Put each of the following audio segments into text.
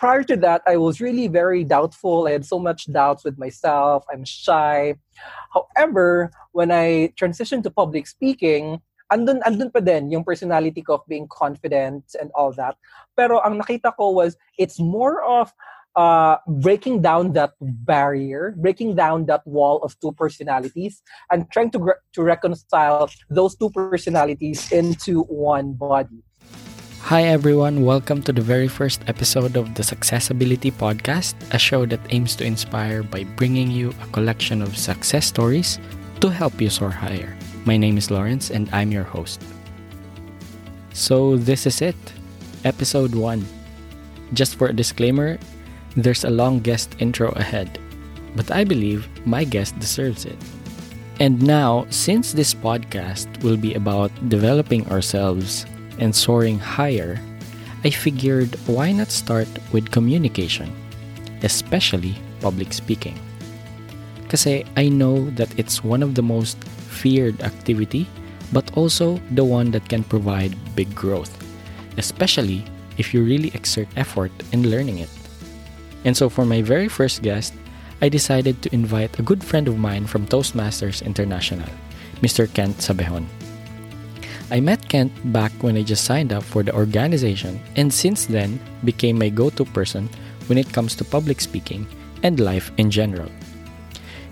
prior to that, I was really very doubtful. I had so much doubts with myself. I'm shy. However, when I transitioned to public speaking, andun, andun pa din yung personality ko of being confident and all that. Pero ang nakita ko was, it's more of uh, breaking down that barrier, breaking down that wall of two personalities, and trying to, to reconcile those two personalities into one body. Hi everyone, welcome to the very first episode of the Successability Podcast, a show that aims to inspire by bringing you a collection of success stories to help you soar higher. My name is Lawrence and I'm your host. So, this is it, episode 1. Just for a disclaimer, there's a long guest intro ahead, but I believe my guest deserves it. And now, since this podcast will be about developing ourselves and soaring higher, I figured why not start with communication, especially public speaking. Kasi I know that it's one of the most feared activity but also the one that can provide big growth, especially if you really exert effort in learning it. And so for my very first guest, I decided to invite a good friend of mine from Toastmasters International, Mr. Kent Sabejon. I met Kent back when I just signed up for the organization and since then became my go-to person when it comes to public speaking and life in general.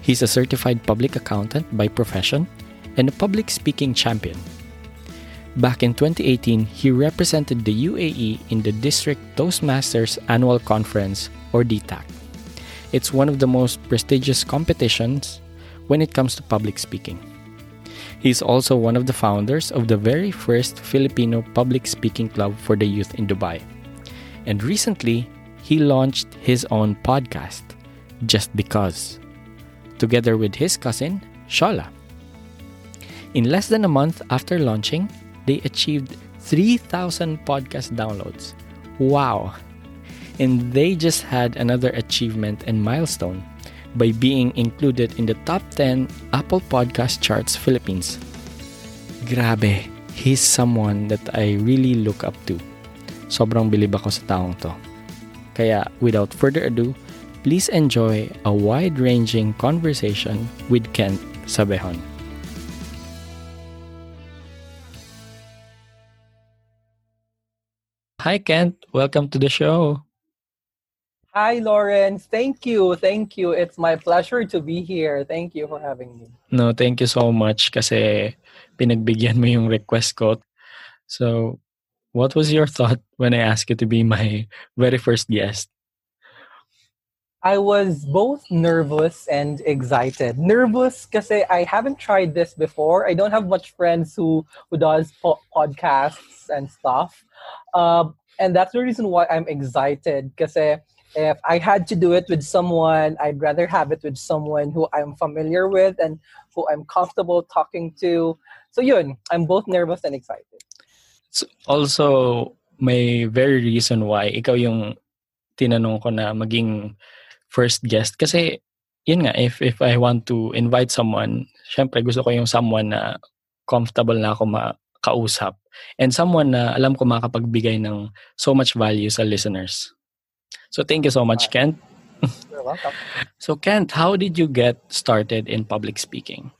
He's a certified public accountant by profession and a public speaking champion. Back in 2018, he represented the UAE in the District Toastmasters Annual Conference or DTAC. It's one of the most prestigious competitions when it comes to public speaking. He's also one of the founders of the very first Filipino public speaking club for the youth in Dubai. And recently, he launched his own podcast, Just BeCouz, together with his cousin, Shola. In less than a month after launching, they achieved 3,000 podcast downloads. Wow! And they just had another achievement and milestone by being included in the top 10 Apple Podcast Charts Philippines. Grabe, he's someone that I really look up to. Sobrang bilib ako sa taong to. Kaya without further ado, please enjoy a wide-ranging conversation with Kent Sabejon. Hi Kent, welcome to the show. Hi, Lawrence. Thank you. Thank you. It's my pleasure to be here. Thank you for having me. No, thank you so much kasi pinagbigyan mo yung request ko. So, what was your thought when I asked you to be my very first guest? I was both nervous and excited. Nervous kasi I haven't tried this before. I don't have much friends who who does po- podcasts and stuff. Uh, and that's the reason why I'm excited kasi if I had to do it with someone, I'd rather have it with someone who I'm familiar with and who I'm comfortable talking to. So yun, I'm both nervous and excited. It's also may very reason why ikaw yung tinanong ko na maging first guest kasi yun nga if if I want to invite someone, syempre gusto ko yung someone na comfortable na ako makausap and someone na alam ko makapagbigay ng so much value sa listeners. So thank you so much, Kent. You're welcome. so Kent, how did you get started in public speaking?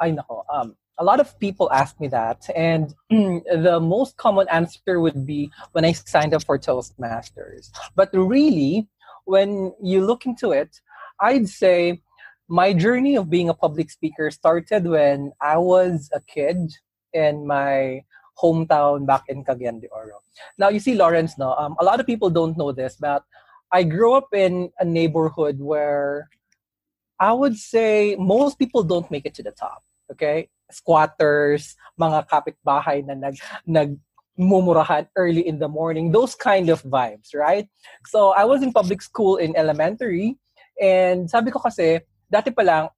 I know. Um, a lot of people ask me that, and the most common answer would be when I signed up for Toastmasters. But really, when you look into it, I'd say my journey of being a public speaker started when I was a kid in my hometown back in Cagayan de Oro. Now, you see, Lawrence, no, um, a lot of people don't know this, but I grew up in a neighborhood where I would say most people don't make it to the top. Okay? Squatters, mga kapitbahay na nag, nag mumurahan early in the morning, those kind of vibes, right? So, I was in public school in elementary, and sabi ko kasi, dati pa lang,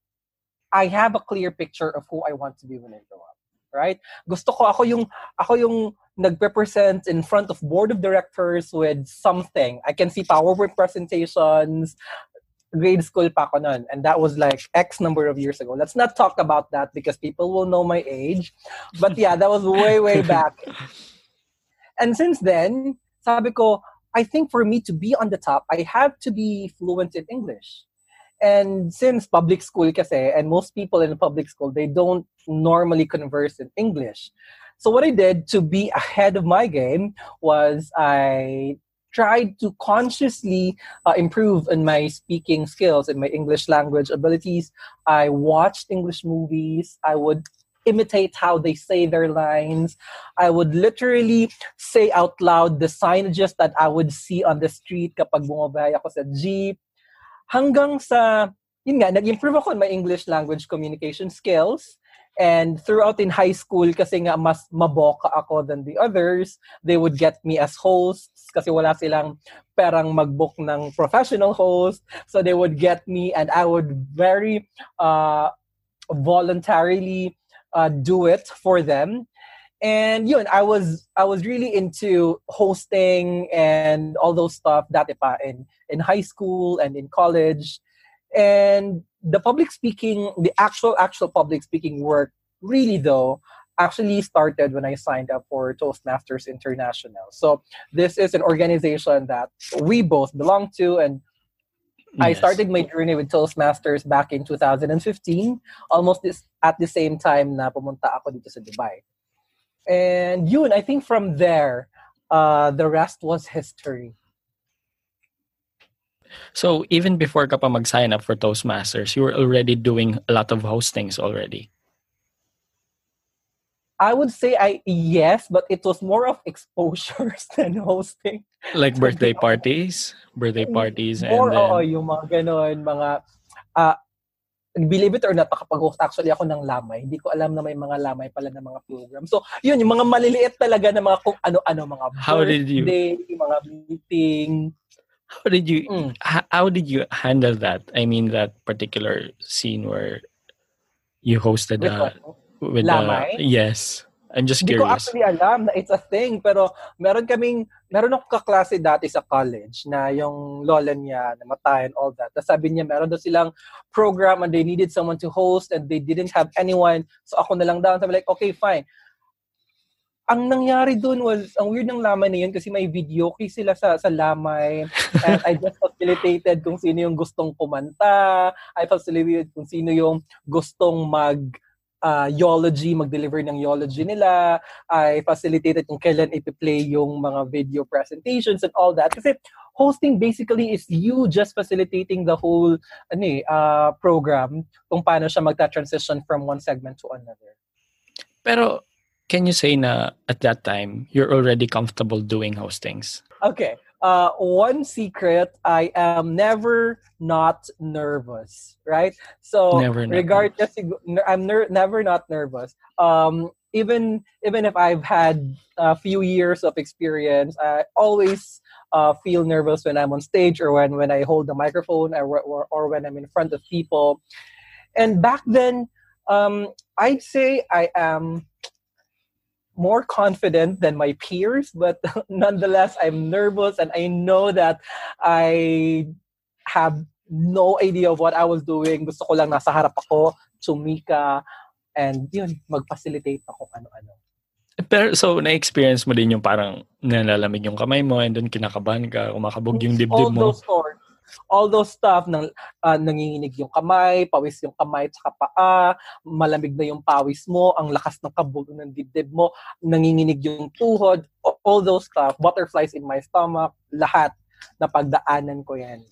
I have a clear picture of who I want to be when I grow up right? Gusto ko ako yung ako yung nagpe-present in front of board of directors with something. I can see PowerPoint presentations, grade school pa ako nun. And that was like X number of years ago. Let's not talk about that because people will know my age. But yeah, that was way, way back. and since then, sabi ko, I think for me to be on the top, I have to be fluent in English. And since public school kasi, and most people in public school, they don't normally converse in English. So what I did to be ahead of my game was I tried to consciously uh, improve in my speaking skills and my English language abilities. I watched English movies. I would imitate how they say their lines. I would literally say out loud the signages that I would see on the street kapag bumabay ako sa jeep. Hanggang sa, yun nga, nag-improve ako in my English language communication skills. And throughout in high school, kasi nga mas maboka ako than the others, they would get me as hosts kasi wala silang perang mag-book ng professional host. So they would get me and I would very uh, voluntarily uh, do it for them. And you yun, I was I was really into hosting and all those stuff pa in, in high school and in college. And the public speaking, the actual actual public speaking work, really though, actually started when I signed up for Toastmasters International. So this is an organization that we both belong to, and yes. I started my journey with Toastmasters back in 2015, almost this, at the same time na pumunta ako dito sa Dubai. And yun, I think from there, uh, the rest was history. So even before ka pa mag-sign up for Toastmasters, you were already doing a lot of hostings already. I would say I yes, but it was more of exposures than hosting. Like birthday parties, birthday parties, more, and then... oo, yung mga ganon, mga uh, believe it or not, nakapag-host actually ako ng lamay. Hindi ko alam na may mga lamay pala ng mga program. So, yun, yung mga maliliit talaga na mga kung ano-ano, mga How did you? mga meeting, how did you mm. how did you handle that? I mean that particular scene where you hosted with, a, with Lamay? A, yes. I'm just Hindi curious. ko actually alam na it's a thing pero meron kaming meron akong kaklase dati sa college na yung lola niya namatay and all that. Tapos sabi niya meron daw silang program and they needed someone to host and they didn't have anyone. So ako na lang daw. Sabi like, okay, fine ang nangyari doon was, ang weird ng lamay na yun kasi may video kay sila sa, sa lamay. And I just facilitated kung sino yung gustong kumanta. I facilitated kung sino yung gustong mag uh, eulogy, mag-deliver ng eulogy nila. I facilitated kung kailan ipi-play yung mga video presentations and all that. Kasi hosting basically is you just facilitating the whole ano eh, uh, program kung paano siya magta-transition from one segment to another. Pero can you say na at that time you're already comfortable doing hostings? Okay. Uh, one secret, I am never not nervous, right? So never regardless, I'm ner- never not nervous. Um, even even if I've had a few years of experience, I always uh, feel nervous when I'm on stage or when when I hold the microphone or or, or when I'm in front of people. And back then, um, I'd say I am more confident than my peers, but nonetheless, I'm nervous and I know that I have no idea of what I was doing. Gusto ko lang nasa harap ako, sumika, and yun, mag-facilitate ako ano-ano. Pero so, na-experience mo din yung parang nalalamig yung kamay mo and then kinakabahan ka, kumakabog yung dibdib All mo. those stories all those stuff ng uh, nanginginig yung kamay, pawis yung kamay at paa, malamig na yung pawis mo, ang lakas ng kabog ng dibdib mo, nanginginig yung tuhod, all those stuff, butterflies in my stomach, lahat na pagdaanan ko yan.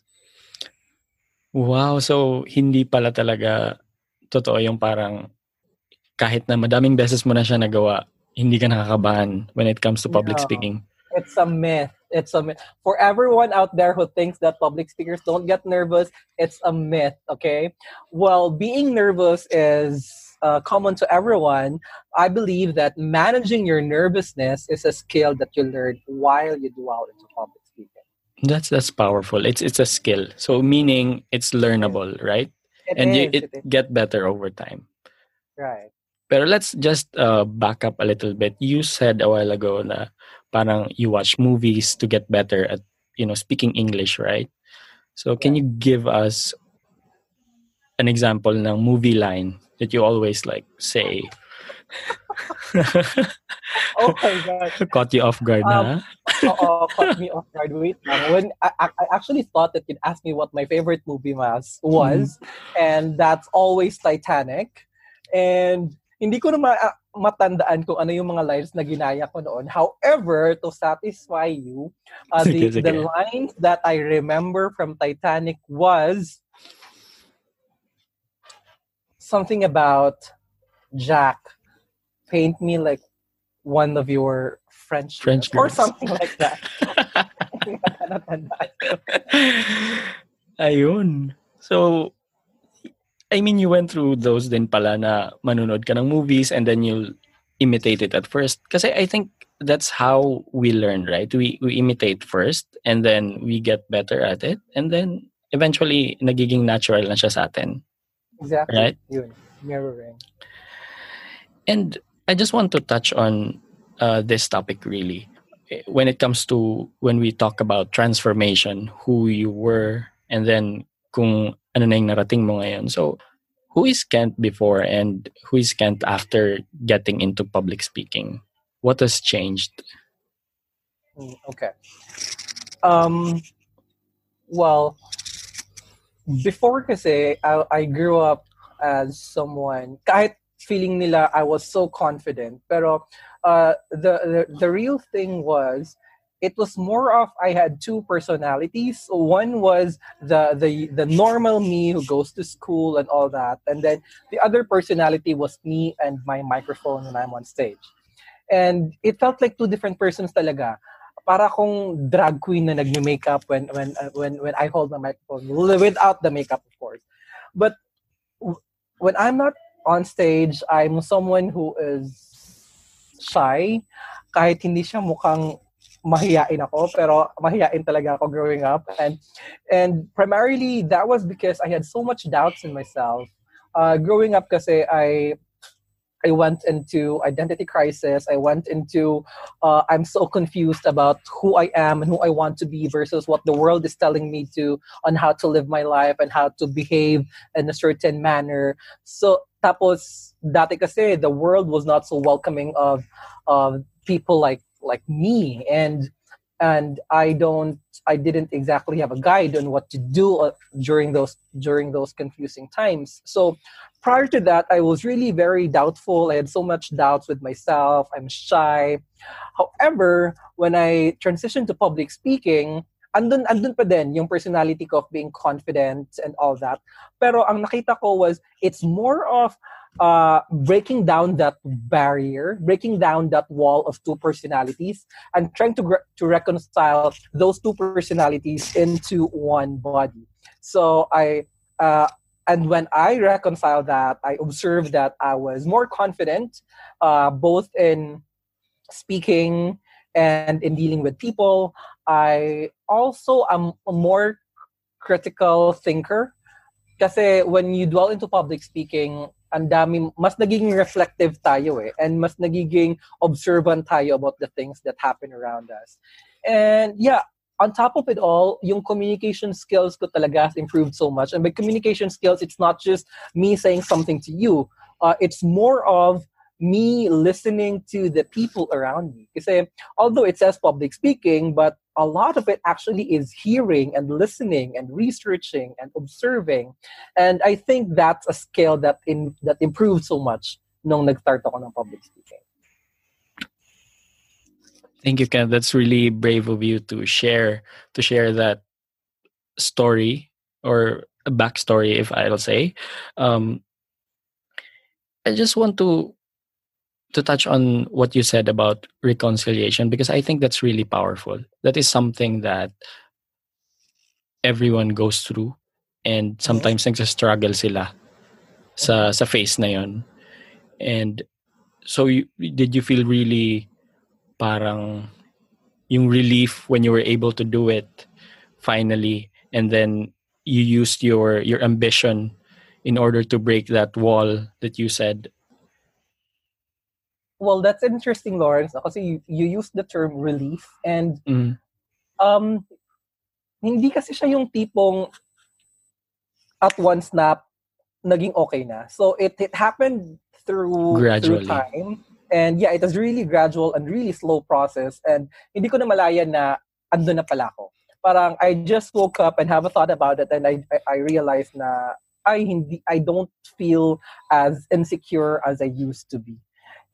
Wow, so hindi pala talaga totoo yung parang kahit na madaming beses mo na siya nagawa, hindi ka nakakabahan when it comes to public no, speaking. It's a myth it's a myth. For everyone out there who thinks that public speakers don't get nervous, it's a myth, okay? Well, being nervous is uh, common to everyone. I believe that managing your nervousness is a skill that you learn while you do out into public speaking. That's that's powerful. It's it's a skill. So meaning it's learnable, right? It and is, you, it, it get better over time. Right. But let's just uh, back up a little bit. You said a while ago that parang you watch movies to get better at you know speaking English, right? So can you give us an example ng movie line that you always like say? oh my God. Caught you off guard Um. Oo, caught me off guard. Wait lang. When I, I actually thought that you'd ask me what my favorite movie was, was and that's always Titanic. And hindi ko na ma- matandaan kung ano yung mga lines na ginaya ko noon. However, to satisfy you, uh, the, Sige, sige. the lines that I remember from Titanic was something about Jack, paint me like one of your French, French girls," or something like that. Ayun. So, I mean, you went through those din pala na manunod ka ng movies and then you'll imitate it at first. Kasi I think that's how we learn, right? We, we imitate first and then we get better at it and then eventually nagiging natural na siya sa atin. Exactly. Right. Yun. Mirroring. And I just want to touch on uh, this topic really. When it comes to when we talk about transformation, who you were, and then kung ano na yung narating mo ngayon. So, who is Kent before and who is Kent after getting into public speaking? What has changed? Mm, Okay. Um, well, before kasi, I, I grew up as someone, kahit feeling nila I was so confident, pero uh, the, the, the real thing was, it was more of I had two personalities. One was the, the the normal me who goes to school and all that, and then the other personality was me and my microphone when I'm on stage. And it felt like two different persons talaga. Para kung drag queen na nagme-makeup when when uh, when when I hold my microphone without the makeup of course. But when I'm not on stage, I'm someone who is shy kahit hindi siya mukhang mahiyain ako pero mahiyain talaga ako growing up and and primarily that was because I had so much doubts in myself uh, growing up kasi I I went into identity crisis. I went into uh, I'm so confused about who I am and who I want to be versus what the world is telling me to on how to live my life and how to behave in a certain manner. So tapos dati kasi the world was not so welcoming of of people like like me and and I don't I didn't exactly have a guide on what to do uh, during those during those confusing times. So prior to that, I was really very doubtful. I had so much doubts with myself. I'm shy. However, when I transitioned to public speaking, andun, andun pa din yung personality ko of being confident and all that. Pero ang nakita ko was it's more of uh, breaking down that barrier, breaking down that wall of two personalities, and trying to gr- to reconcile those two personalities into one body. So I uh, and when I reconciled that, I observed that I was more confident, uh, both in speaking and in dealing with people. I also am a more critical thinker. Kasi when you dwell into public speaking, ang dami, mas nagiging reflective tayo eh. And mas nagiging observant tayo about the things that happen around us. And yeah, on top of it all, yung communication skills ko talaga has improved so much. And by communication skills, it's not just me saying something to you. Uh, it's more of me listening to the people around me. Kasi although it says public speaking, but a lot of it actually is hearing and listening and researching and observing. And I think that's a skill that in that improved so much nung nag-start ako ng public speaking. Thank you, Ken. That's really brave of you to share to share that story or a backstory, if I'll say. Um, I just want to to touch on what you said about reconciliation because I think that's really powerful. That is something that everyone goes through and sometimes nagsa-struggle sila sa sa face na yon. And so you, did you feel really parang yung relief when you were able to do it finally and then you used your your ambition in order to break that wall that you said Well, that's interesting, Lawrence. Kasi you, you use the term relief and mm, um, hindi kasi siya yung tipong at one snap naging okay na. So it, it happened through Gradually. through time And yeah, it was really gradual and really slow process. And hindi ko na malaya na ando na pala ako. Parang I just woke up and have a thought about it and I, I, I realized na I hindi I don't feel as insecure as I used to be.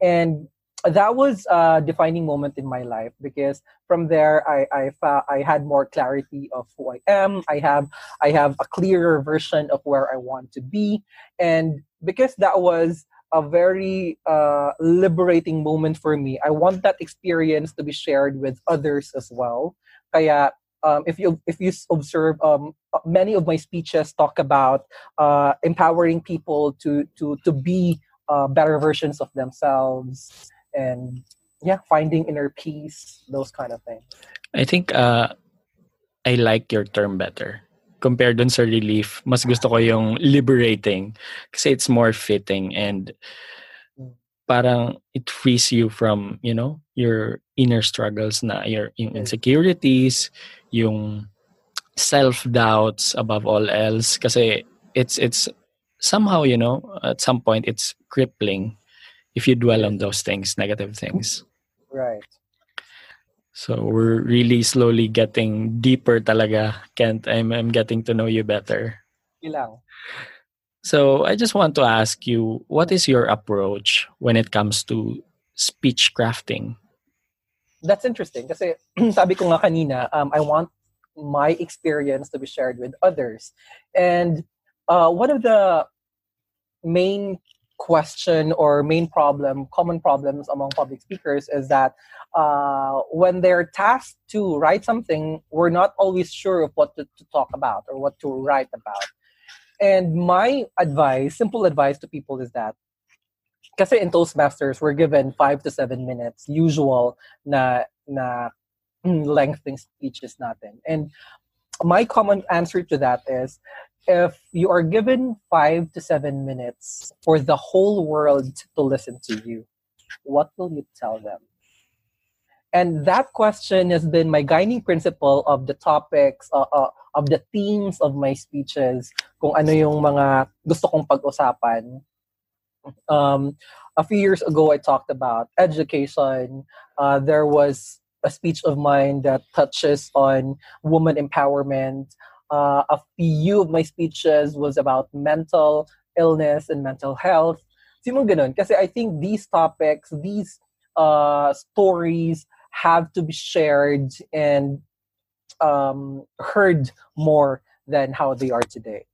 And that was a defining moment in my life because from there I I, I had more clarity of who I am. I have I have a clearer version of where I want to be, and because that was a very uh, liberating moment for me. I want that experience to be shared with others as well. Kaya um, if you if you observe um, many of my speeches talk about uh, empowering people to to to be uh, better versions of themselves and yeah finding inner peace those kind of things. I think uh i like your term better. Compared dun sa relief mas gusto ko yung liberating kasi it's more fitting and parang it frees you from you know your inner struggles na your yung insecurities yung self doubts above all else kasi it's it's somehow you know at some point it's crippling if you dwell on those things, negative things. Right. So we're really slowly getting deeper talaga, Kent. I'm, I'm getting to know you better. Ilang. So I just want to ask you, what is your approach when it comes to speech crafting? That's interesting kasi sabi ko nga kanina, um, I want my experience to be shared with others. And uh, one of the main question or main problem, common problems among public speakers is that uh, when they're tasked to write something, we're not always sure of what to, to talk about or what to write about. And my advice, simple advice to people is that kasi in Toastmasters, we're given five to seven minutes, usual na, na lengthening speeches natin. And my common answer to that is if you are given five to seven minutes for the whole world to listen to you, what will you tell them? And that question has been my guiding principle of the topics, uh, uh, of the themes of my speeches, kung ano yung mga gusto kong pag-usapan. Um, a few years ago, I talked about education. Uh, there was a speech of mine that touches on woman empowerment. Uh, a few of my speeches was about mental illness and mental health. Simong ganun. Kasi I think these topics, these uh, stories have to be shared and um, heard more than how they are today.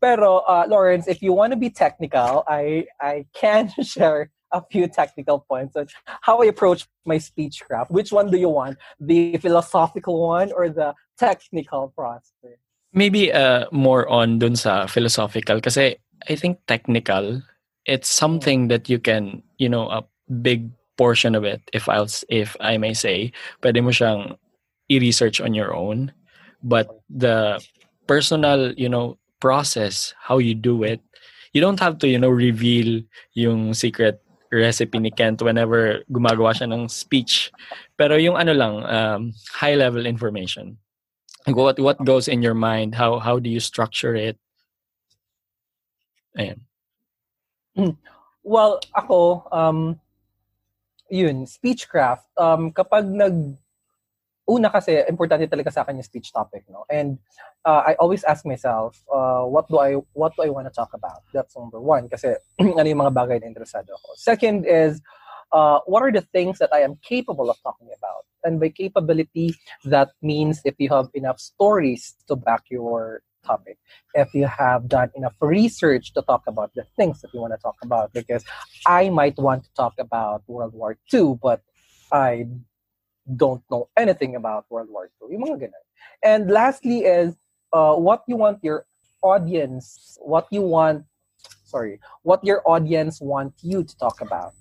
Pero uh, Lawrence, if you want to be technical, I I can share a few technical points on how I approach my speech craft. Which one do you want? The philosophical one or the technical process? Maybe uh, more on dun sa philosophical kasi I think technical it's something that you can, you know, a big portion of it if I'll if I may say, pwede mo siyang i-research on your own. But the personal, you know, process, how you do it, you don't have to, you know, reveal yung secret recipe ni Kent whenever gumagawa siya ng speech. Pero yung ano lang, um, high level information. What what goes in your mind? How how do you structure it? Ayan. Hmm. Well, ako, um, yun, speechcraft, um, kapag nag, una kasi, importante talaga sa akin yung speech topic, no? And uh, I always ask myself, uh, what do I what do I want to talk about? That's number one. Kasi ano yung mga bagay na interesado ako. Second is, uh, what are the things that I am capable of talking about? And by capability, that means if you have enough stories to back your topic, if you have done enough research to talk about the things that you want to talk about, because I might want to talk about World War II, but I don't know anything about World War II. Mga. And lastly is uh, what you want your audience, what you want, sorry, what your audience want you to talk about.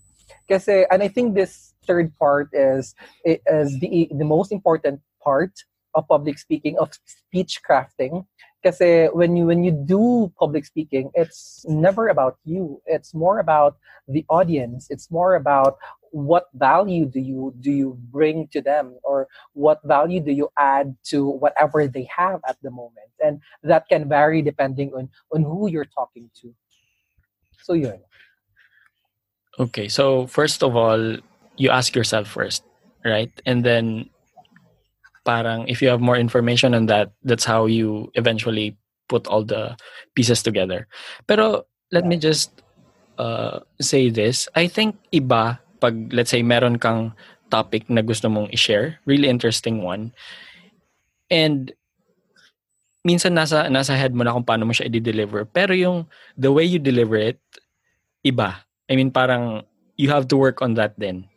Kasi, and I think this third part is is the the most important part of public speaking of speech crafting Kasi when you when you do public speaking, it's never about you. It's more about the audience. It's more about what value do you do you bring to them or what value do you add to whatever they have at the moment. And that can vary depending on on who you're talking to. So yun. Okay, so first of all, you ask yourself first, right? And then parang if you have more information on that, that's how you eventually put all the pieces together. Pero let me just uh, say this. I think iba pag let's say meron kang topic na gusto mong i-share, really interesting one. And minsan nasa nasa head mo na kung paano mo siya i-deliver. Pero yung the way you deliver it, iba. I mean parang you have to work on that then.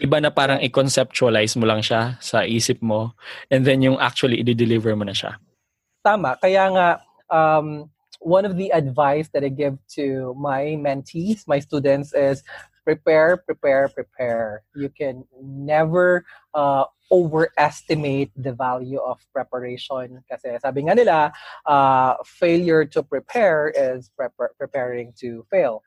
Iba na parang i-conceptualize mo lang siya sa isip mo and then yung actually i-deliver mo na siya. Tama. Kaya nga um, one of the advice that I give to my mentees, my students is prepare, prepare, prepare. You can never uh, overestimate the value of preparation. Kasi sabi nga nila, uh, failure to prepare is pre- preparing to fail.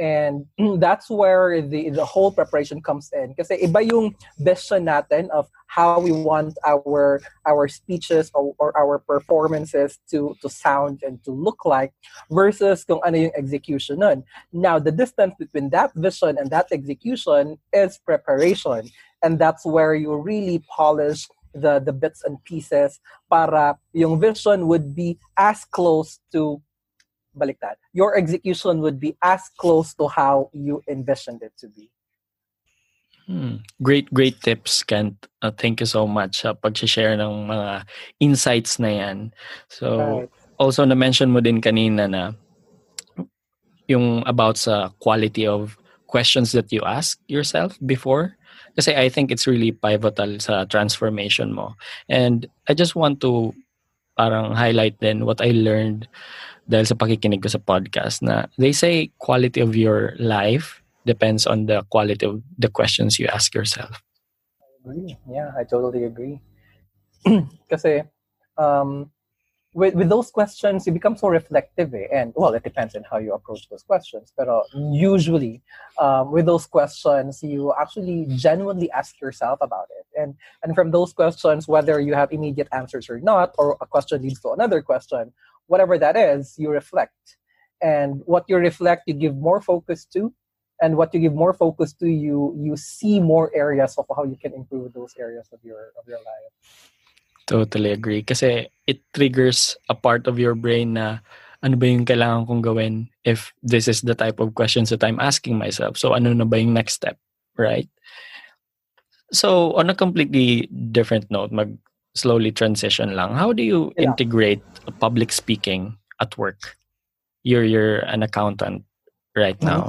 And that's where the, the whole preparation comes in. Kasi iba yung vision natin of how we want our our speeches or, or our performances to to sound and to look like versus kung ano yung execution nun. Now, the distance between that vision and that execution is preparation. And that's where you really polish the the bits and pieces para yung vision would be as close to baliktad. Your execution would be as close to how you envisioned it to be. Hmm. Great, great tips, Kent. Uh, thank you so much sa uh, pag-share ng mga insights na yan. So, right. also na-mention mo din kanina na yung about sa quality of questions that you ask yourself before. Kasi I think it's really pivotal sa transformation mo. And I just want to parang highlight then what I learned dahil sa pakikinig ko sa podcast na they say quality of your life depends on the quality of the questions you ask yourself. I agree. Yeah, I totally agree. Kasi um, with, with those questions, you become so reflective. Eh? And well, it depends on how you approach those questions. But usually, um, with those questions, you actually genuinely ask yourself about it. And, and from those questions, whether you have immediate answers or not, or a question leads to another question, whatever that is, you reflect. And what you reflect, you give more focus to. And what you give more focus to, you you see more areas of how you can improve those areas of your of your life. Totally agree. Kasi it triggers a part of your brain na ano ba yung kailangan kong gawin if this is the type of questions that I'm asking myself. So ano na ba yung next step, right? So on a completely different note, mag slowly transition lang. How do you yeah. integrate public speaking at work? You're you're an accountant right mm-hmm. now.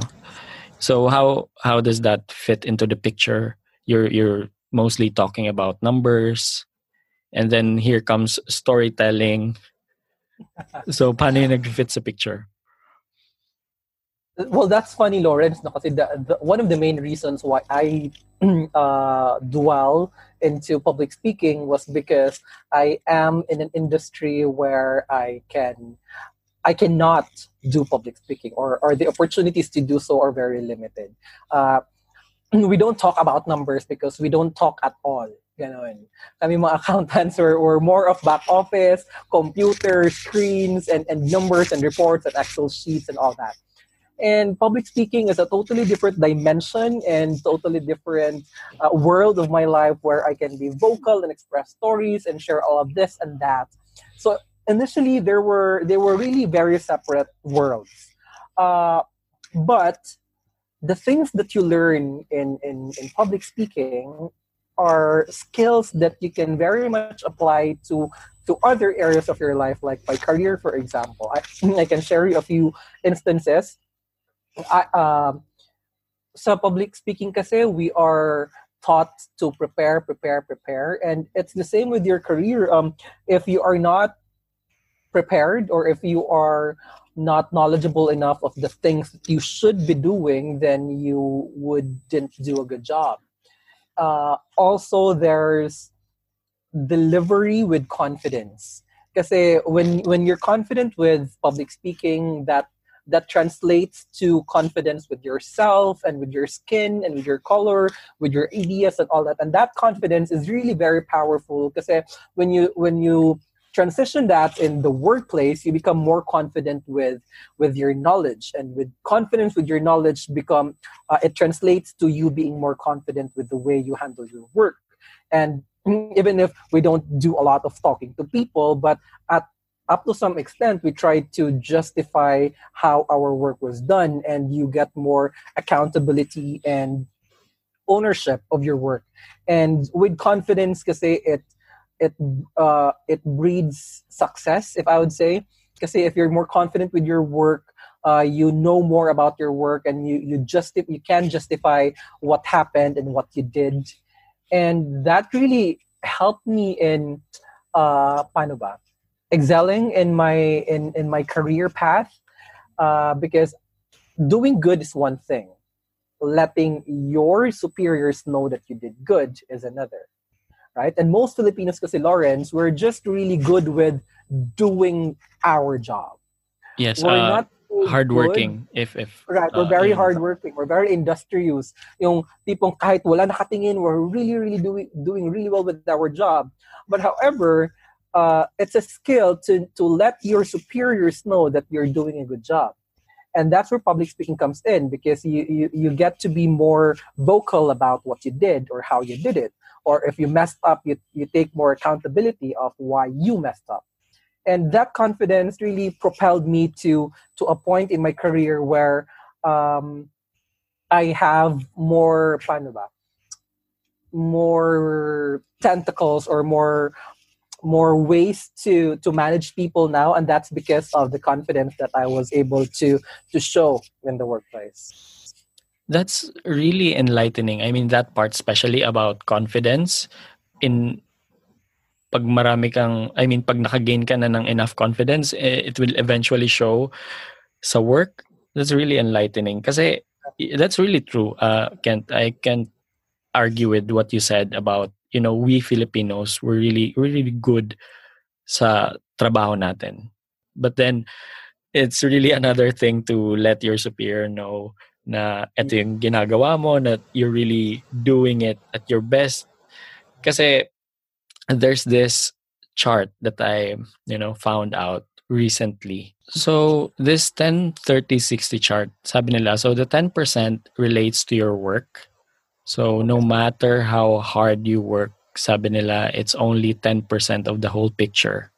So how how does that fit into the picture? You're you're mostly talking about numbers, and then here comes storytelling. so paano yung nag-fit sa picture? Well, that's funny, Lawrence. No? Kasi the, the, one of the main reasons why I uh, dwell into public speaking was because I am in an industry where I can I cannot do public speaking or, or the opportunities to do so are very limited. Uh, we don't talk about numbers because we don't talk at all. Ganon. Kami mga accountants were, were more of back office, computer, screens, and, and numbers and reports and Excel sheets and all that. And public speaking is a totally different dimension and totally different uh, world of my life where I can be vocal and express stories and share all of this and that. So initially, there were they were really very separate worlds. Uh, but the things that you learn in, in, in public speaking are skills that you can very much apply to to other areas of your life, like my career, for example. I, I can share you a few instances I, uh, public speaking kasi, we are taught to prepare, prepare, prepare. And it's the same with your career. Um, if you are not prepared or if you are not knowledgeable enough of the things you should be doing, then you wouldn't do a good job. Uh, also, there's delivery with confidence. Because when when you're confident with public speaking, that that translates to confidence with yourself and with your skin and with your color, with your ideas and all that. And that confidence is really very powerful because when you when you transition that in the workplace you become more confident with with your knowledge and with confidence with your knowledge become uh, it translates to you being more confident with the way you handle your work and even if we don't do a lot of talking to people but at up to some extent we try to justify how our work was done and you get more accountability and ownership of your work. And with confidence kasi it it uh, it breeds success if i would say. Because if you're more confident with your work uh, you know more about your work and you you just you can justify what happened and what you did. And that really helped me in uh paano excelling in my in in my career path uh, because doing good is one thing. Letting your superiors know that you did good is another right? And most filipinos kasi lawrence we're just really good with doing our job. Yes we're uh, not hardworking if if right we're uh, very hardworking we're very industrious. Yung tipong kahit wala nakatingin we're really really doing doing really well with our job. But however uh, it's a skill to to let your superiors know that you're doing a good job. And that's where public speaking comes in because you, you you get to be more vocal about what you did or how you did it. Or if you messed up you, you take more accountability of why you messed up. And that confidence really propelled me to to a point in my career where um, I have more paano ba, more tentacles or more more ways to to manage people now and that's because of the confidence that i was able to to show in the workplace. That's really enlightening. I mean that part especially about confidence in pag marami kang i mean pag nakagain ka na ng enough confidence eh, it will eventually show sa work. That's really enlightening. Kasi that's really true uh can't i can't argue with what you said about you know, we Filipinos were really really good sa trabaho natin. But then it's really another thing to let your superior know na ito yung ginagawa mo, that you're really doing it at your best. Kasi there's this chart that I, you know, found out recently. So this 10 30 60 chart, sabi nila, so the 10% relates to your work, so no matter how hard you work, sabi nila, it's only 10% of the whole picture.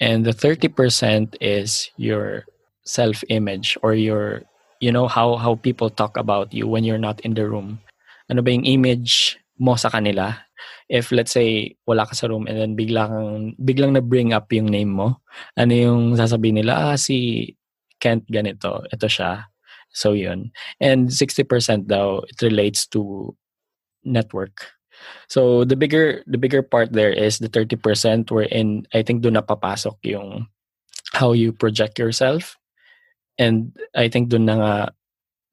And the 30% is your self-image or your, you know, how, how people talk about you when you're not in the room. Ano ba yung image mo sa kanila? If let's say wala ka sa room and then biglang biglang na bring up yung name mo, ano yung sasabihin nila? Ah, si Kent ganito, ito siya. So yun. And 60% daw, it relates to network. So the bigger the bigger part there is the 30% wherein I think do na papasok yung how you project yourself. And I think doon na nga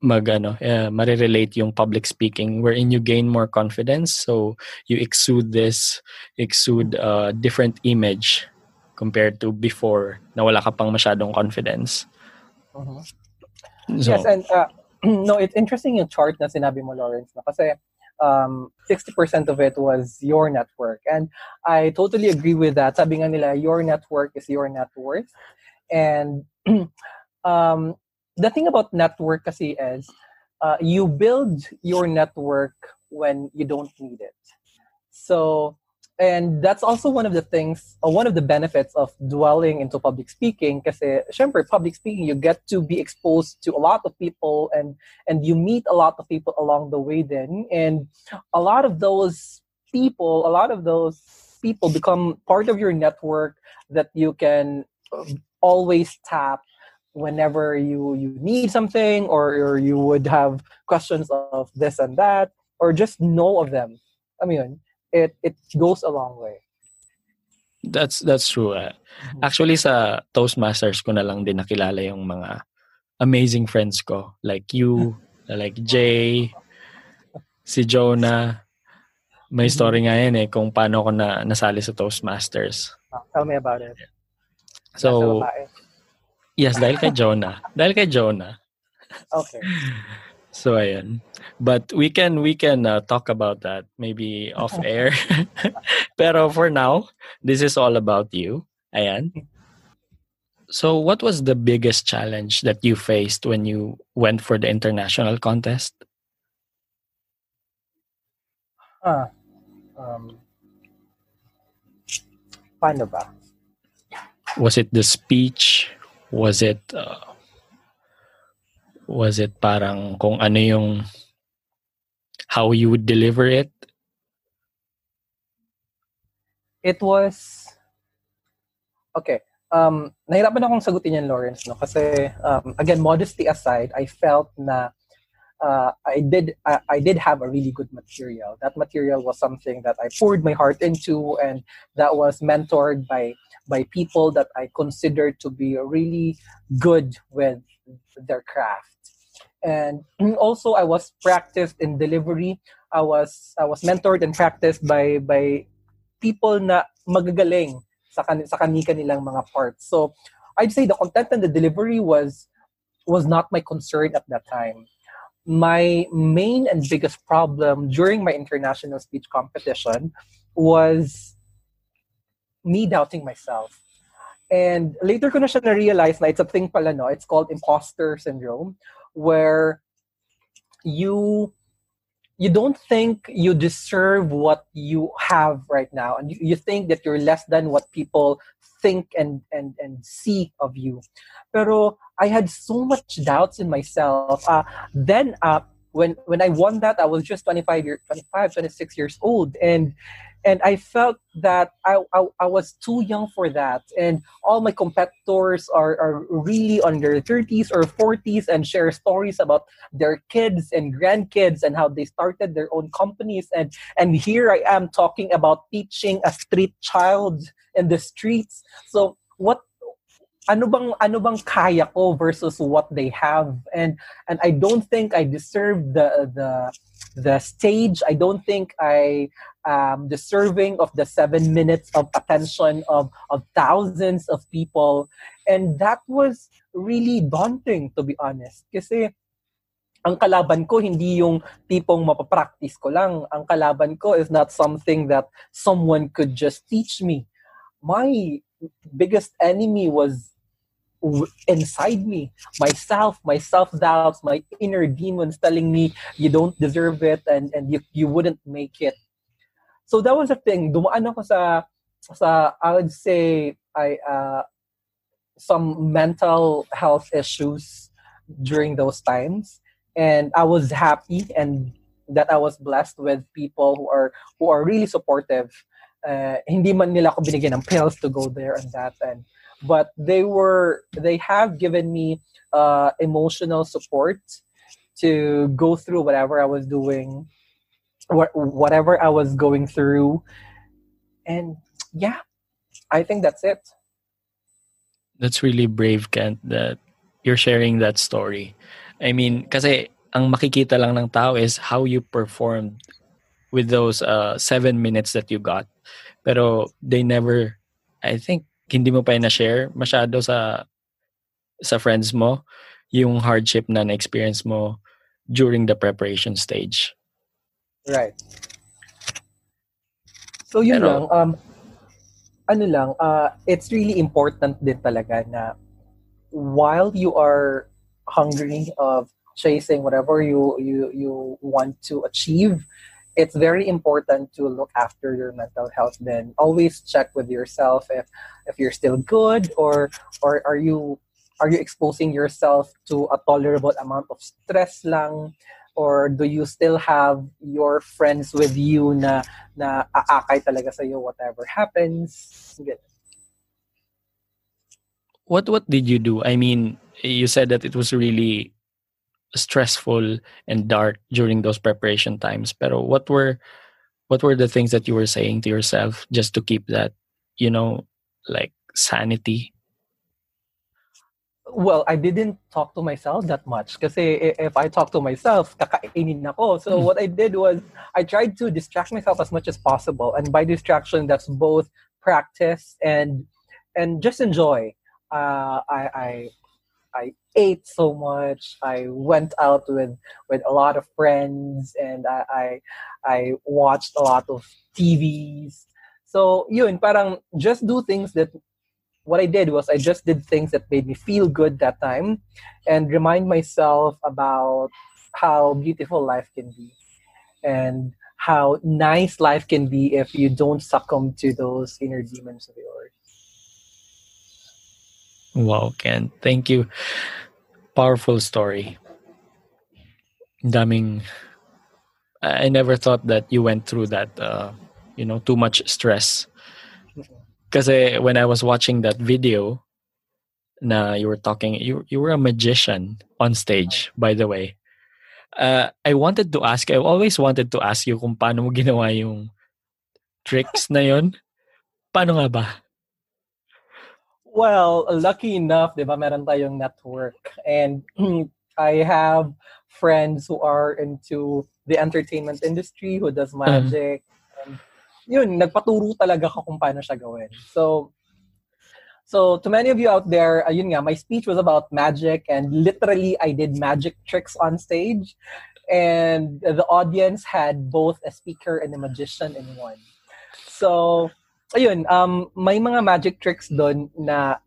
mag ano, uh, marirelate yung public speaking wherein you gain more confidence so you exude this exude a uh, different image compared to before na wala ka pang masyadong confidence. Uh-huh. So, yes, and uh, no, it's interesting yung chart na sinabi mo, Lawrence, na kasi um, 60% of it was your network. And I totally agree with that. Sabi nga nila, your network is your net worth. And um, the thing about network kasi is, uh, you build your network when you don't need it. So and that's also one of the things uh, one of the benefits of dwelling into public speaking kasi syempre public speaking you get to be exposed to a lot of people and and you meet a lot of people along the way then. And a lot of those people a lot of those people become part of your network that you can um, always tap whenever you you need something or, or you would have questions of this and that or just know of them. I mean it it goes a long way. That's that's true. Uh, mm-hmm. Actually sa Toastmasters ko na lang din nakilala yung mga amazing friends ko like you, like Jay, si Jonah. May mm-hmm. story nga yan eh kung paano ako na nasali sa Toastmasters. Ah, tell me about it. So, yes, dahil kay Jonah. dahil kay Jonah. Okay. So ayan. But we can we can uh, talk about that maybe off air. Pero for now, this is all about you. Ayan. So what was the biggest challenge that you faced when you went for the international contest? Ah, um, paano ba? Was it the speech? Was it uh, was it parang kung ano yung how you would deliver it? It was okay. Um, nahirapan akong sagutin yan, Lawrence, no? Kasi, um, again, modesty aside, I felt na uh, I did I, I, did have a really good material. That material was something that I poured my heart into, and that was mentored by by people that I considered to be really good with their craft. And also, I was practiced in delivery. I was I was mentored and practiced by by people na magagaling sa kan sa kani-kanilang mga parts. So, I'd say the content and the delivery was was not my concern at that time my main and biggest problem during my international speech competition was me doubting myself. And later ko na siya na-realize na it's a thing pala, no? It's called imposter syndrome, where you you don't think you deserve what you have right now. And you, you think that you're less than what people think and and and see of you. Pero i had so much doubts in myself. Uh, then uh, when when i won that i was just 25 years 25 26 years old and and I felt that I, I, I, was too young for that. And all my competitors are, are really on their 30s or 40s and share stories about their kids and grandkids and how they started their own companies. And, and here I am talking about teaching a street child in the streets. So what ano bang ano bang kaya ko versus what they have? And and I don't think I deserve the the the stage. I don't think I um deserving of the 7 minutes of attention of of thousands of people. And that was really daunting to be honest. Kasi ang kalaban ko hindi yung tipong mapapractice ko lang. Ang kalaban ko is not something that someone could just teach me. My biggest enemy was inside me. Myself my self-doubts my inner demons telling me you don't deserve it and and you, you wouldn't make it. So that was the thing. Dumaan ako sa sa I would say I uh some mental health issues during those times. And I was happy and that I was blessed with people who are who are really supportive. Uh, hindi man nila ako binigyan ng pills to go there and that. And but they were they have given me uh, emotional support to go through whatever I was doing, wh- whatever I was going through, and yeah, I think that's it. That's really brave, Kent, that you're sharing that story. I mean, kasi ang makikita lang ng tao is how you performed with those uh, seven minutes that you got. Pero they never, I think, hindi mo pa na-share masyado sa sa friends mo yung hardship na na-experience mo during the preparation stage. Right. So yun Pero, lang, um, ano lang, uh, it's really important din talaga na while you are hungry of chasing whatever you you you want to achieve, it's very important to look after your mental health then always check with yourself if if you're still good or or are you are you exposing yourself to a tolerable amount of stress lang? Or do you still have your friends with you na na aakay talaga sa iyo whatever happens? What what did you do? I mean you said that it was really stressful and dark during those preparation times. Pero what were what were the things that you were saying to yourself just to keep that you know like sanity? Well i didn't talk to myself that much because if i talk to myself kakainin ako. So mm. what i did was i tried to distract myself as much as possible. And by distraction that's both practice and and just enjoy. Uh, I, I I ate so much. I went out with with a lot of friends, and I I, I watched a lot of TVs. So you yun, parang just do things that what I did was I just did things that made me feel good that time and remind myself about how beautiful life can be and how nice life can be if you don't succumb to those inner demons of yours. Wow, Ken. Thank you. Powerful story. Daming I never thought that you went through that uh, you know, too much stress because when I was watching that video, na you were talking, you you were a magician on stage. By the way, uh, I wanted to ask. I always wanted to ask you kung paano mo ginawa yung tricks na yon. Paano nga ba? Well, lucky enough, di ba, meron tayong network. And I have friends who are into the entertainment industry, who does uh-huh. magic, yun, nagpaturo talaga ako kung paano siya gawin. So, so to many of you out there, ayun nga, my speech was about magic and literally I did magic tricks on stage. And the audience had both a speaker and a magician in one. So, ayun, um, may mga magic tricks doon na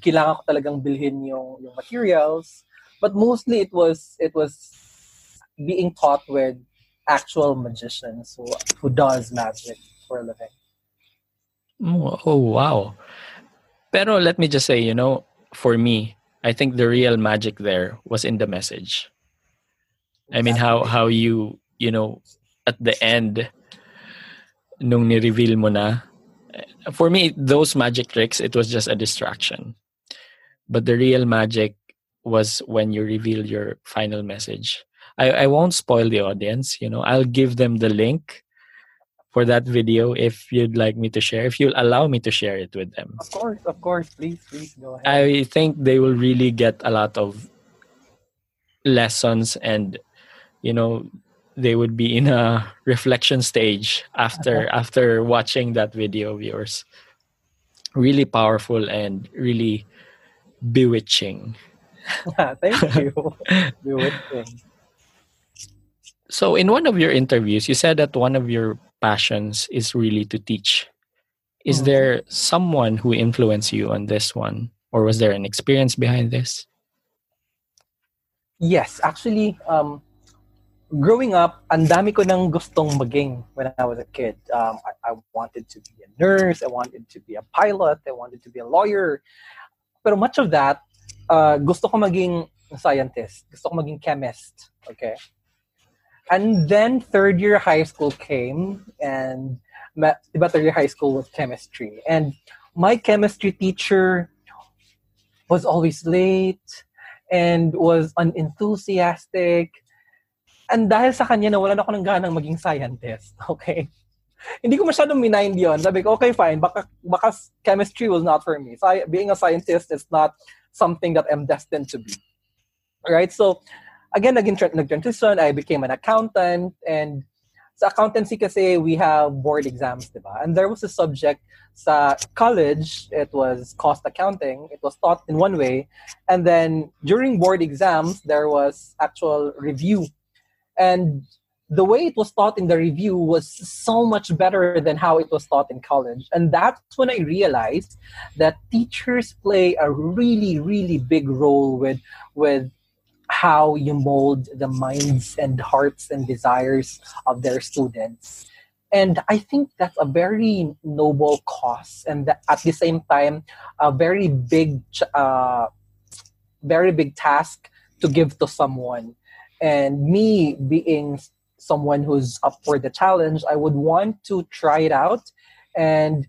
kailangan ko talagang bilhin yung, yung materials. But mostly it was, it was being taught with actual magicians who, who does magic for a living. Oh, oh, wow. Pero let me just say, you know, for me, I think the real magic there was in the message. I mean, how how you, you know, at the end, nung ni-reveal mo na, for me, those magic tricks, it was just a distraction. But the real magic was when you reveal your final message. I, I won't spoil the audience. You know, I'll give them the link for that video if you'd like me to share, if you'll allow me to share it with them. Of course, of course. Please, please go ahead. I think they will really get a lot of lessons and, you know, they would be in a reflection stage after after watching that video of yours. Really powerful and really bewitching. Thank you. bewitching. So, in one of your interviews, you said that one of your passions is really to teach. Is mm-hmm. there someone who influenced you on this one, or was there an experience behind this? Yes, actually, um, growing up, ang dami ko nang gustong maging when I was a kid. Um, I, I wanted to be a nurse, I wanted to be a pilot, I wanted to be a lawyer. Pero much of that, uh, gusto ko maging scientist, gusto ko maging chemist. Okay? And then third year high school came, and diba third year high school was chemistry. And my chemistry teacher was always late and was unenthusiastic. And dahil sa kanya, nawalan ako ng ganang maging scientist. Okay? Hindi ko masyadong mind yon. Sabi ko, okay, fine. Baka, baka chemistry was not for me. So I, being a scientist is not something that I'm destined to be. Right? So, again, naging nag-transition, I became an accountant, and sa accountancy kasi, we have board exams, di ba? And there was a subject sa college, it was cost accounting. It was taught in one way. And then during board exams, there was actual review. And the way it was taught in the review was so much better than how it was taught in college. And that's when I realized that teachers play a really, really big role with, with how you mold the minds and hearts and desires of their students. And I think that's a very noble cause, and at the same time, a very big, uh, very big task to give to someone. And me being someone who's up for the challenge, I would want to try it out and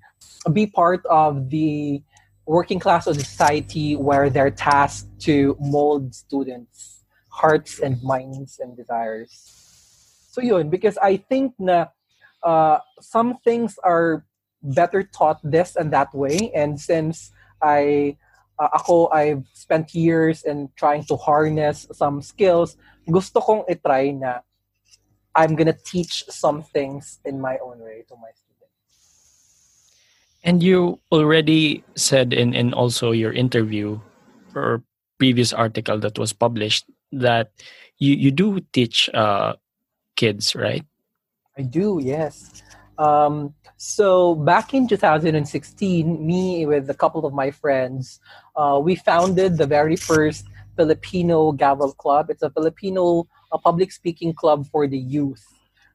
be part of the working class of society where they're tasked to mold students' hearts and minds and desires. So yun, because I think na uh, some things are better taught this and that way. And since I uh, ako I've spent years in trying to harness some skills, gusto kong itry na I'm gonna teach some things in my own way to my students. and you already said in, in also your interview, or previous article that was published that you you do teach uh, kids, right? I do, yes. Um, so back in 2016, me with a couple of my friends, uh, we founded the very first Filipino Gavel Club. It's a Filipino a public speaking club for the youth,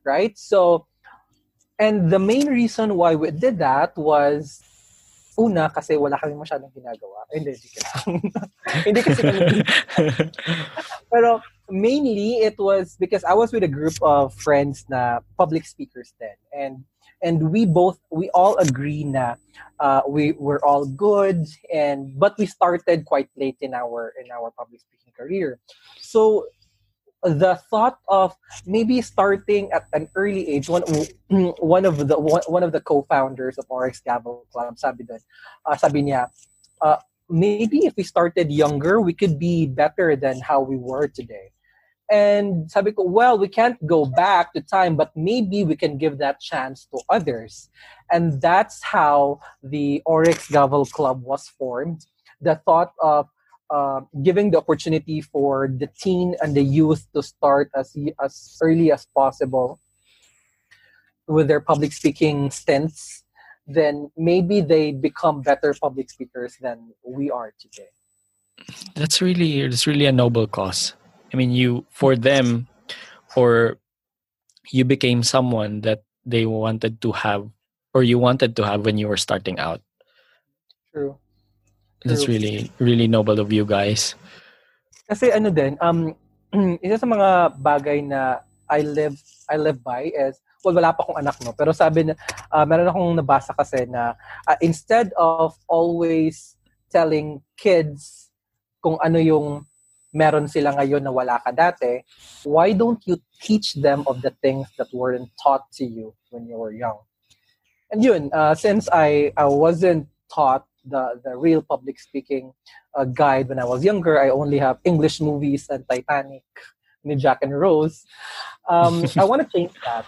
right? So, and the main reason why we did that was una kasi wala kami masyadong ginagawa. Hindi, hindi hindi kasi Pero mainly it was because I was with a group of friends na public speakers then. And and we both we all agree na uh, we were all good and but we started quite late in our in our public speaking career. So the thought of maybe starting at an early age one one of the one, of the co-founders of Oryx Gavel Club sabi dun, uh, sabi niya uh, maybe if we started younger we could be better than how we were today and sabi ko well we can't go back to time but maybe we can give that chance to others and that's how the Oryx Gavel Club was formed the thought of uh, giving the opportunity for the teen and the youth to start as as early as possible with their public speaking stints, then maybe they become better public speakers than we are today. That's really it's really a noble cause. I mean, you for them, or you became someone that they wanted to have, or you wanted to have when you were starting out. True. That's really really noble of you guys. Kasi ano din, um isa sa mga bagay na I live I live by is well, wala pa akong anak no pero sabi na uh, meron akong nabasa kasi na uh, instead of always telling kids kung ano yung meron sila ngayon na wala ka dati, why don't you teach them of the things that weren't taught to you when you were young? And yun, uh, since I, I wasn't taught the the real public speaking uh, guide when I was younger. I only have English movies and Titanic, ni Jack and Rose. Um, I want to change that.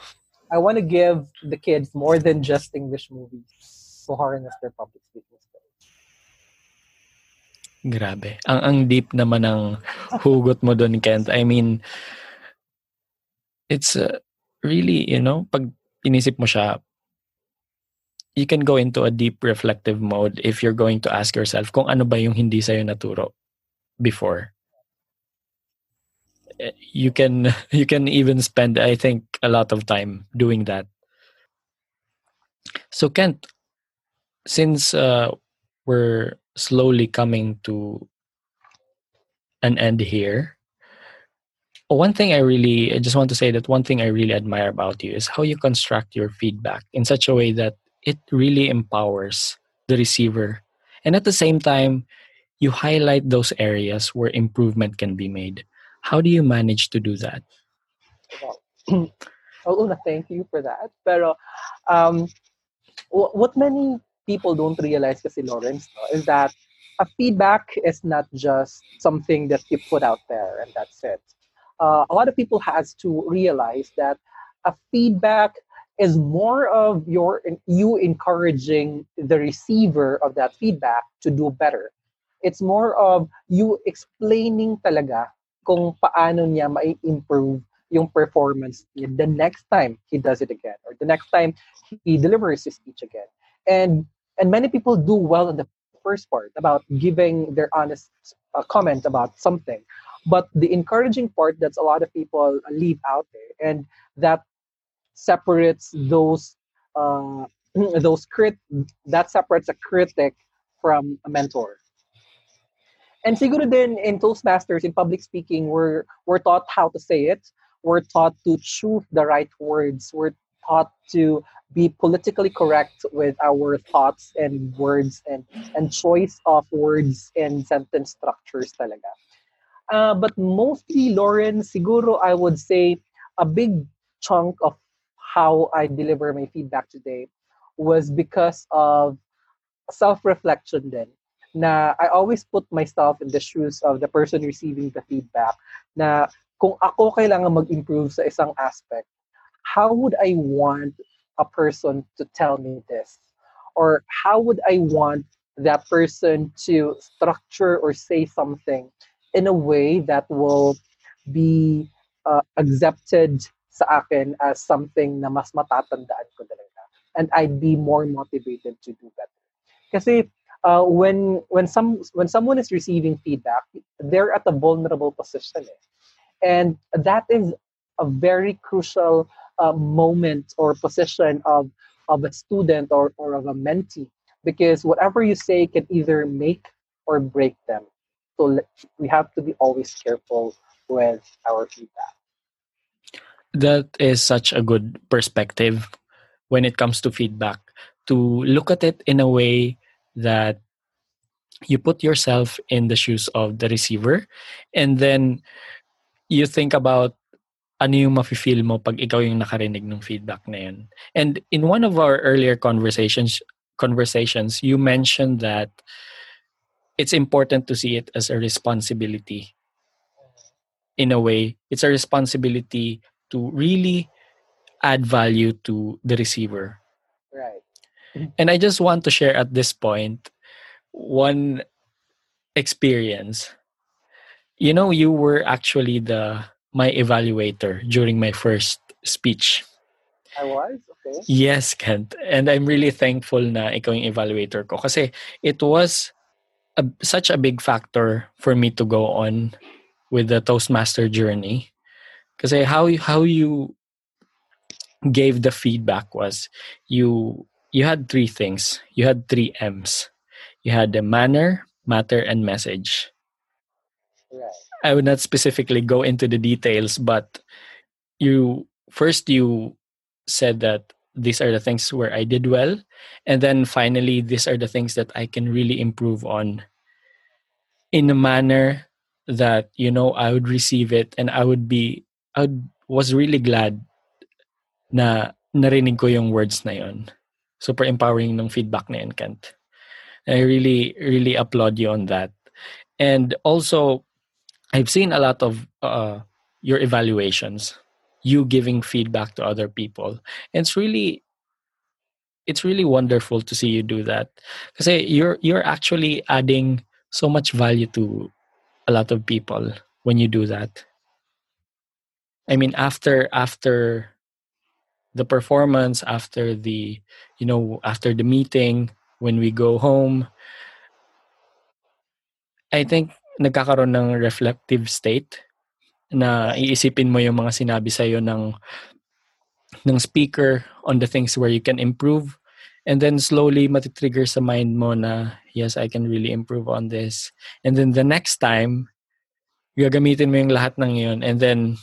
I want to give the kids more than just English movies to harness their public speaking. Grabe. Ang ang deep naman ng hugot mo doon, Kent. I mean, it's uh, really, you know, pag inisip mo siya, you can go into a deep reflective mode if you're going to ask yourself kung ano ba yung hindi sa'yo naturo before. Eh, you can you can even spend I think a lot of time doing that. So Kent, since uh, we're slowly coming to an end here, one thing I really I just want to say that one thing I really admire about you is how you construct your feedback in such a way that it really empowers the receiver. And at the same time, you highlight those areas where improvement can be made. How do you manage to do that? Well, oh, thank you for that. Pero um, what many people don't realize kasi Lawrence no, is that a feedback is not just something that you put out there and that's it. Uh, a lot of people has to realize that a feedback is more of your you encouraging the receiver of that feedback to do better. It's more of you explaining talaga kung paano niya mai-improve yung performance niya the next time he does it again or the next time he delivers his speech again. And and many people do well in the first part about giving their honest uh, comment about something. But the encouraging part that's a lot of people leave out there and that separates those uh, those crit that separates a critic from a mentor. And siguro din in Toastmasters, in public speaking, we're, we're taught how to say it. We're taught to choose the right words. We're taught to be politically correct with our thoughts and words and, and choice of words and sentence structures talaga. Uh, but mostly, Lauren, siguro I would say a big chunk of how I deliver my feedback today was because of self-reflection then. Na I always put myself in the shoes of the person receiving the feedback na kung ako kailangan mag-improve sa isang aspect, how would I want a person to tell me this? Or how would I want that person to structure or say something in a way that will be uh, accepted sa akin as something na mas matatandaan ko talaga. And I'd be more motivated to do better. Kasi uh, when when some when someone is receiving feedback, they're at a vulnerable position. Eh. And that is a very crucial uh, moment or position of of a student or, or of a mentee because whatever you say can either make or break them. So we have to be always careful with our feedback. That is such a good perspective when it comes to feedback to look at it in a way that you put yourself in the shoes of the receiver and then you think about ano yung mafe-feel mo pag ikaw yung nakarinig ng feedback na yun. And in one of our earlier conversations, conversations, you mentioned that it's important to see it as a responsibility. In a way, it's a responsibility to really add value to the receiver. Right. And I just want to share at this point one experience. You know, you were actually the my evaluator during my first speech. I was? Okay. Yes, Kent. And I'm really thankful na ikaw yung evaluator ko. Kasi it was a, such a big factor for me to go on with the Toastmaster journey. Kasi how, how you gave the feedback was you you had three things. You had three M's. You had the manner, matter, and message. Right. I would not specifically go into the details, but you first you said that these are the things where I did well, and then finally these are the things that I can really improve on in a manner that you know I would receive it and I would be I would, was really glad na narinig ko yung words na yon. Super empowering ng feedback na yun, Kent. I really, really applaud you on that. And also, I've seen a lot of uh, your evaluations, you giving feedback to other people. And it's really, it's really wonderful to see you do that. Because you're you're actually adding so much value to a lot of people when you do that. I mean, after after the performance, after the you know after the meeting, when we go home, I think nagkakaroon ng reflective state na iisipin mo yung mga sinabi sa iyo ng ng speaker on the things where you can improve. And then slowly matitrigger sa mind mo na yes I can really improve on this. And then the next time gagamitin mo yung lahat ng yun and then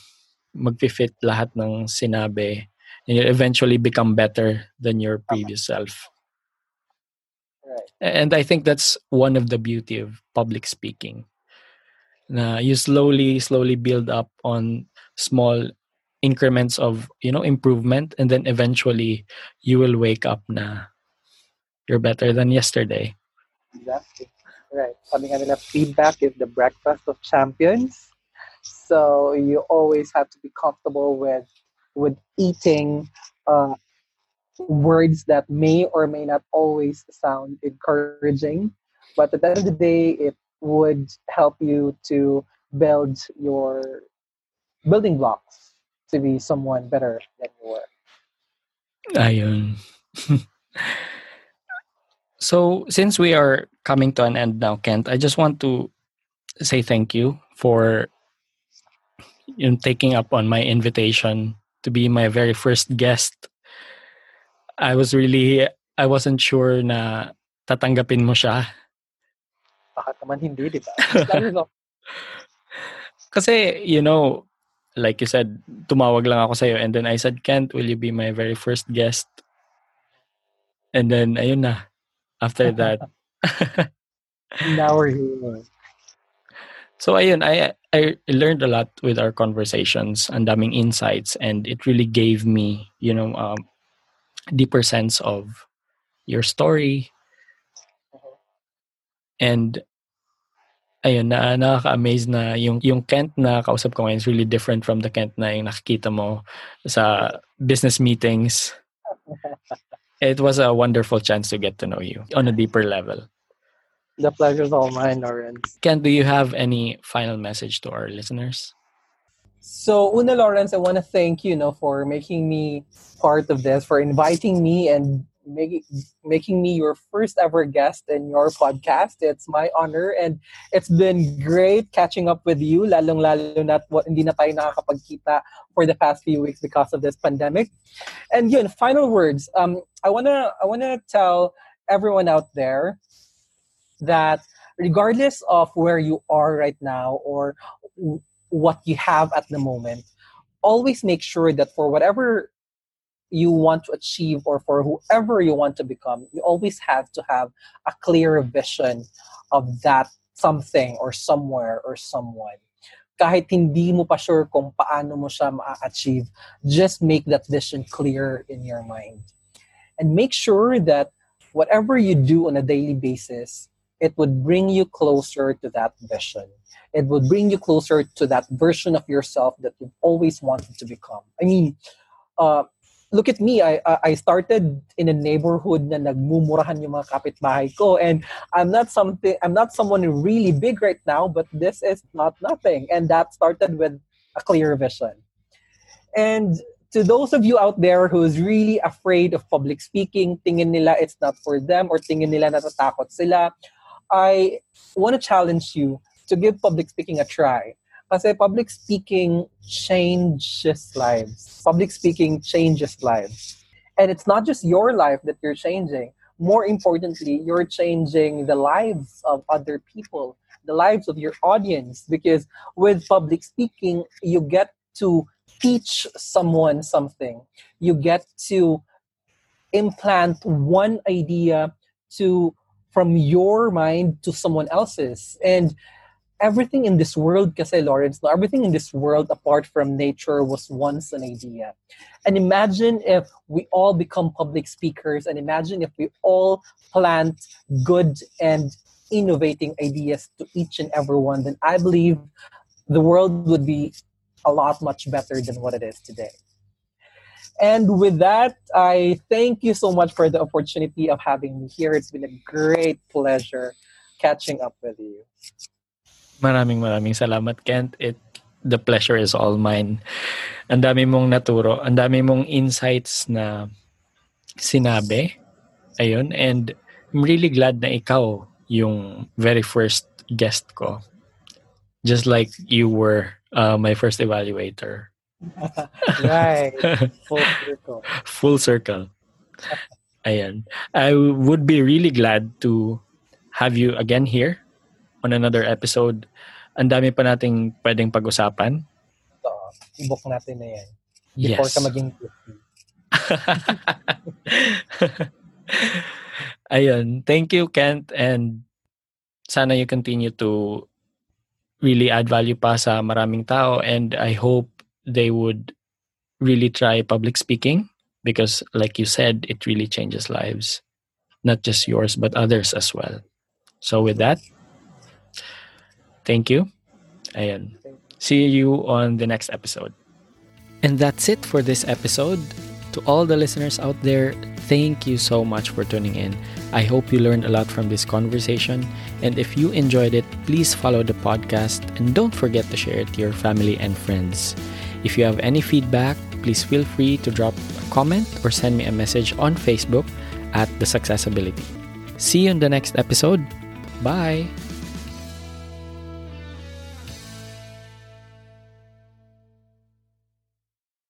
magfi-fit lahat ng sinabi and you eventually become better than your previous self. Right. and I think that's one of the beauty of public speaking na you slowly slowly build up on small increments of you know improvement and then eventually you will wake up na you're better than yesterday Exactly. Right. Sabi nga nila, feedback is the breakfast of champions. So you always have to be comfortable with with eating uh, words that may or may not always sound encouraging, but at the end of the day, it would help you to build your building blocks to be someone better than you were. ayun. So since we are coming to an end now Kent I just want to say thank you for know, taking up on my invitation to be my very first guest. I was really I wasn't sure na tatanggapin mo siya Bakit naman hindi, di ba? Lalo Kasi, you know, like you said, tumawag lang ako sa'yo and then I said, Kent, will you be my very first guest? And then, ayun na. After that. now we're here. so, ayun, I, I learned a lot with our conversations. Ang daming insights and it really gave me, you know, um, deeper sense of your story. And ayun, na nakaka-amaze na yung, yung Kent na kausap ko ngayon is really different from the Kent na yung nakikita mo sa business meetings. It was a wonderful chance to get to know you on a deeper level. The pleasure is all mine, Lawrence. Ken, do you have any final message to our listeners? So, Una Lawrence, I want to thank you, you know, for making me part of this, for inviting me and making making me your first ever guest in your podcast. It's my honor and it's been great catching up with you, lalong lalo na hindi na tayo nakakapagkita for the past few weeks because of this pandemic. And yun, final words. Um, I wanna I wanna tell everyone out there that regardless of where you are right now or what you have at the moment, always make sure that for whatever you want to achieve or for whoever you want to become, you always have to have a clear vision of that something or somewhere or someone. Kahit hindi mo pa sure kung paano mo siya ma-achieve, just make that vision clear in your mind. And make sure that whatever you do on a daily basis, it would bring you closer to that vision. It would bring you closer to that version of yourself that you've always wanted to become. I mean, uh, look at me. I I started in a neighborhood na nagmumurahan yung mga kapitbahay ko, and I'm not something. I'm not someone really big right now, but this is not nothing, and that started with a clear vision. And to those of you out there who's really afraid of public speaking, tingin nila it's not for them, or tingin nila natatakot sila, I want to challenge you to give public speaking a try. Kasi public speaking changes lives. Public speaking changes lives. And it's not just your life that you're changing. More importantly, you're changing the lives of other people, the lives of your audience. Because with public speaking, you get to teach someone something. You get to implant one idea to from your mind to someone else's. And everything in this world, kasi Lawrence, everything in this world apart from nature was once an idea. And imagine if we all become public speakers, and imagine if we all plant good and innovating ideas to each and every one, then I believe the world would be a lot much better than what it is today. And with that, I thank you so much for the opportunity of having me here. It's been a great pleasure catching up with you. Maraming maraming salamat, Kent. It the pleasure is all mine. Ang dami mong naturo, ang dami mong insights na sinabi. Ayun, and I'm really glad na ikaw yung very first guest ko. Just like you were uh, my first evaluator. right. Full circle. Full circle. Ayan. I would be really glad to have you again here on another episode. Ang dami pa nating pwedeng pag-usapan. So, i-book natin na yan. Before yes. ka maging 50. Ayun. Thank you, Kent. And sana you continue to really add value pa sa maraming tao. And I hope they would really try public speaking because, like you said, it really changes lives. Not just yours, but others as well. So, with that, Thank you. and See you on the next episode. And that's it for this episode. To all the listeners out there, thank you so much for tuning in. I hope you learned a lot from this conversation. And if you enjoyed it, please follow the podcast and don't forget to share it to your family and friends. If you have any feedback, please feel free to drop a comment or send me a message on Facebook at The Successability. See you in the next episode. Bye.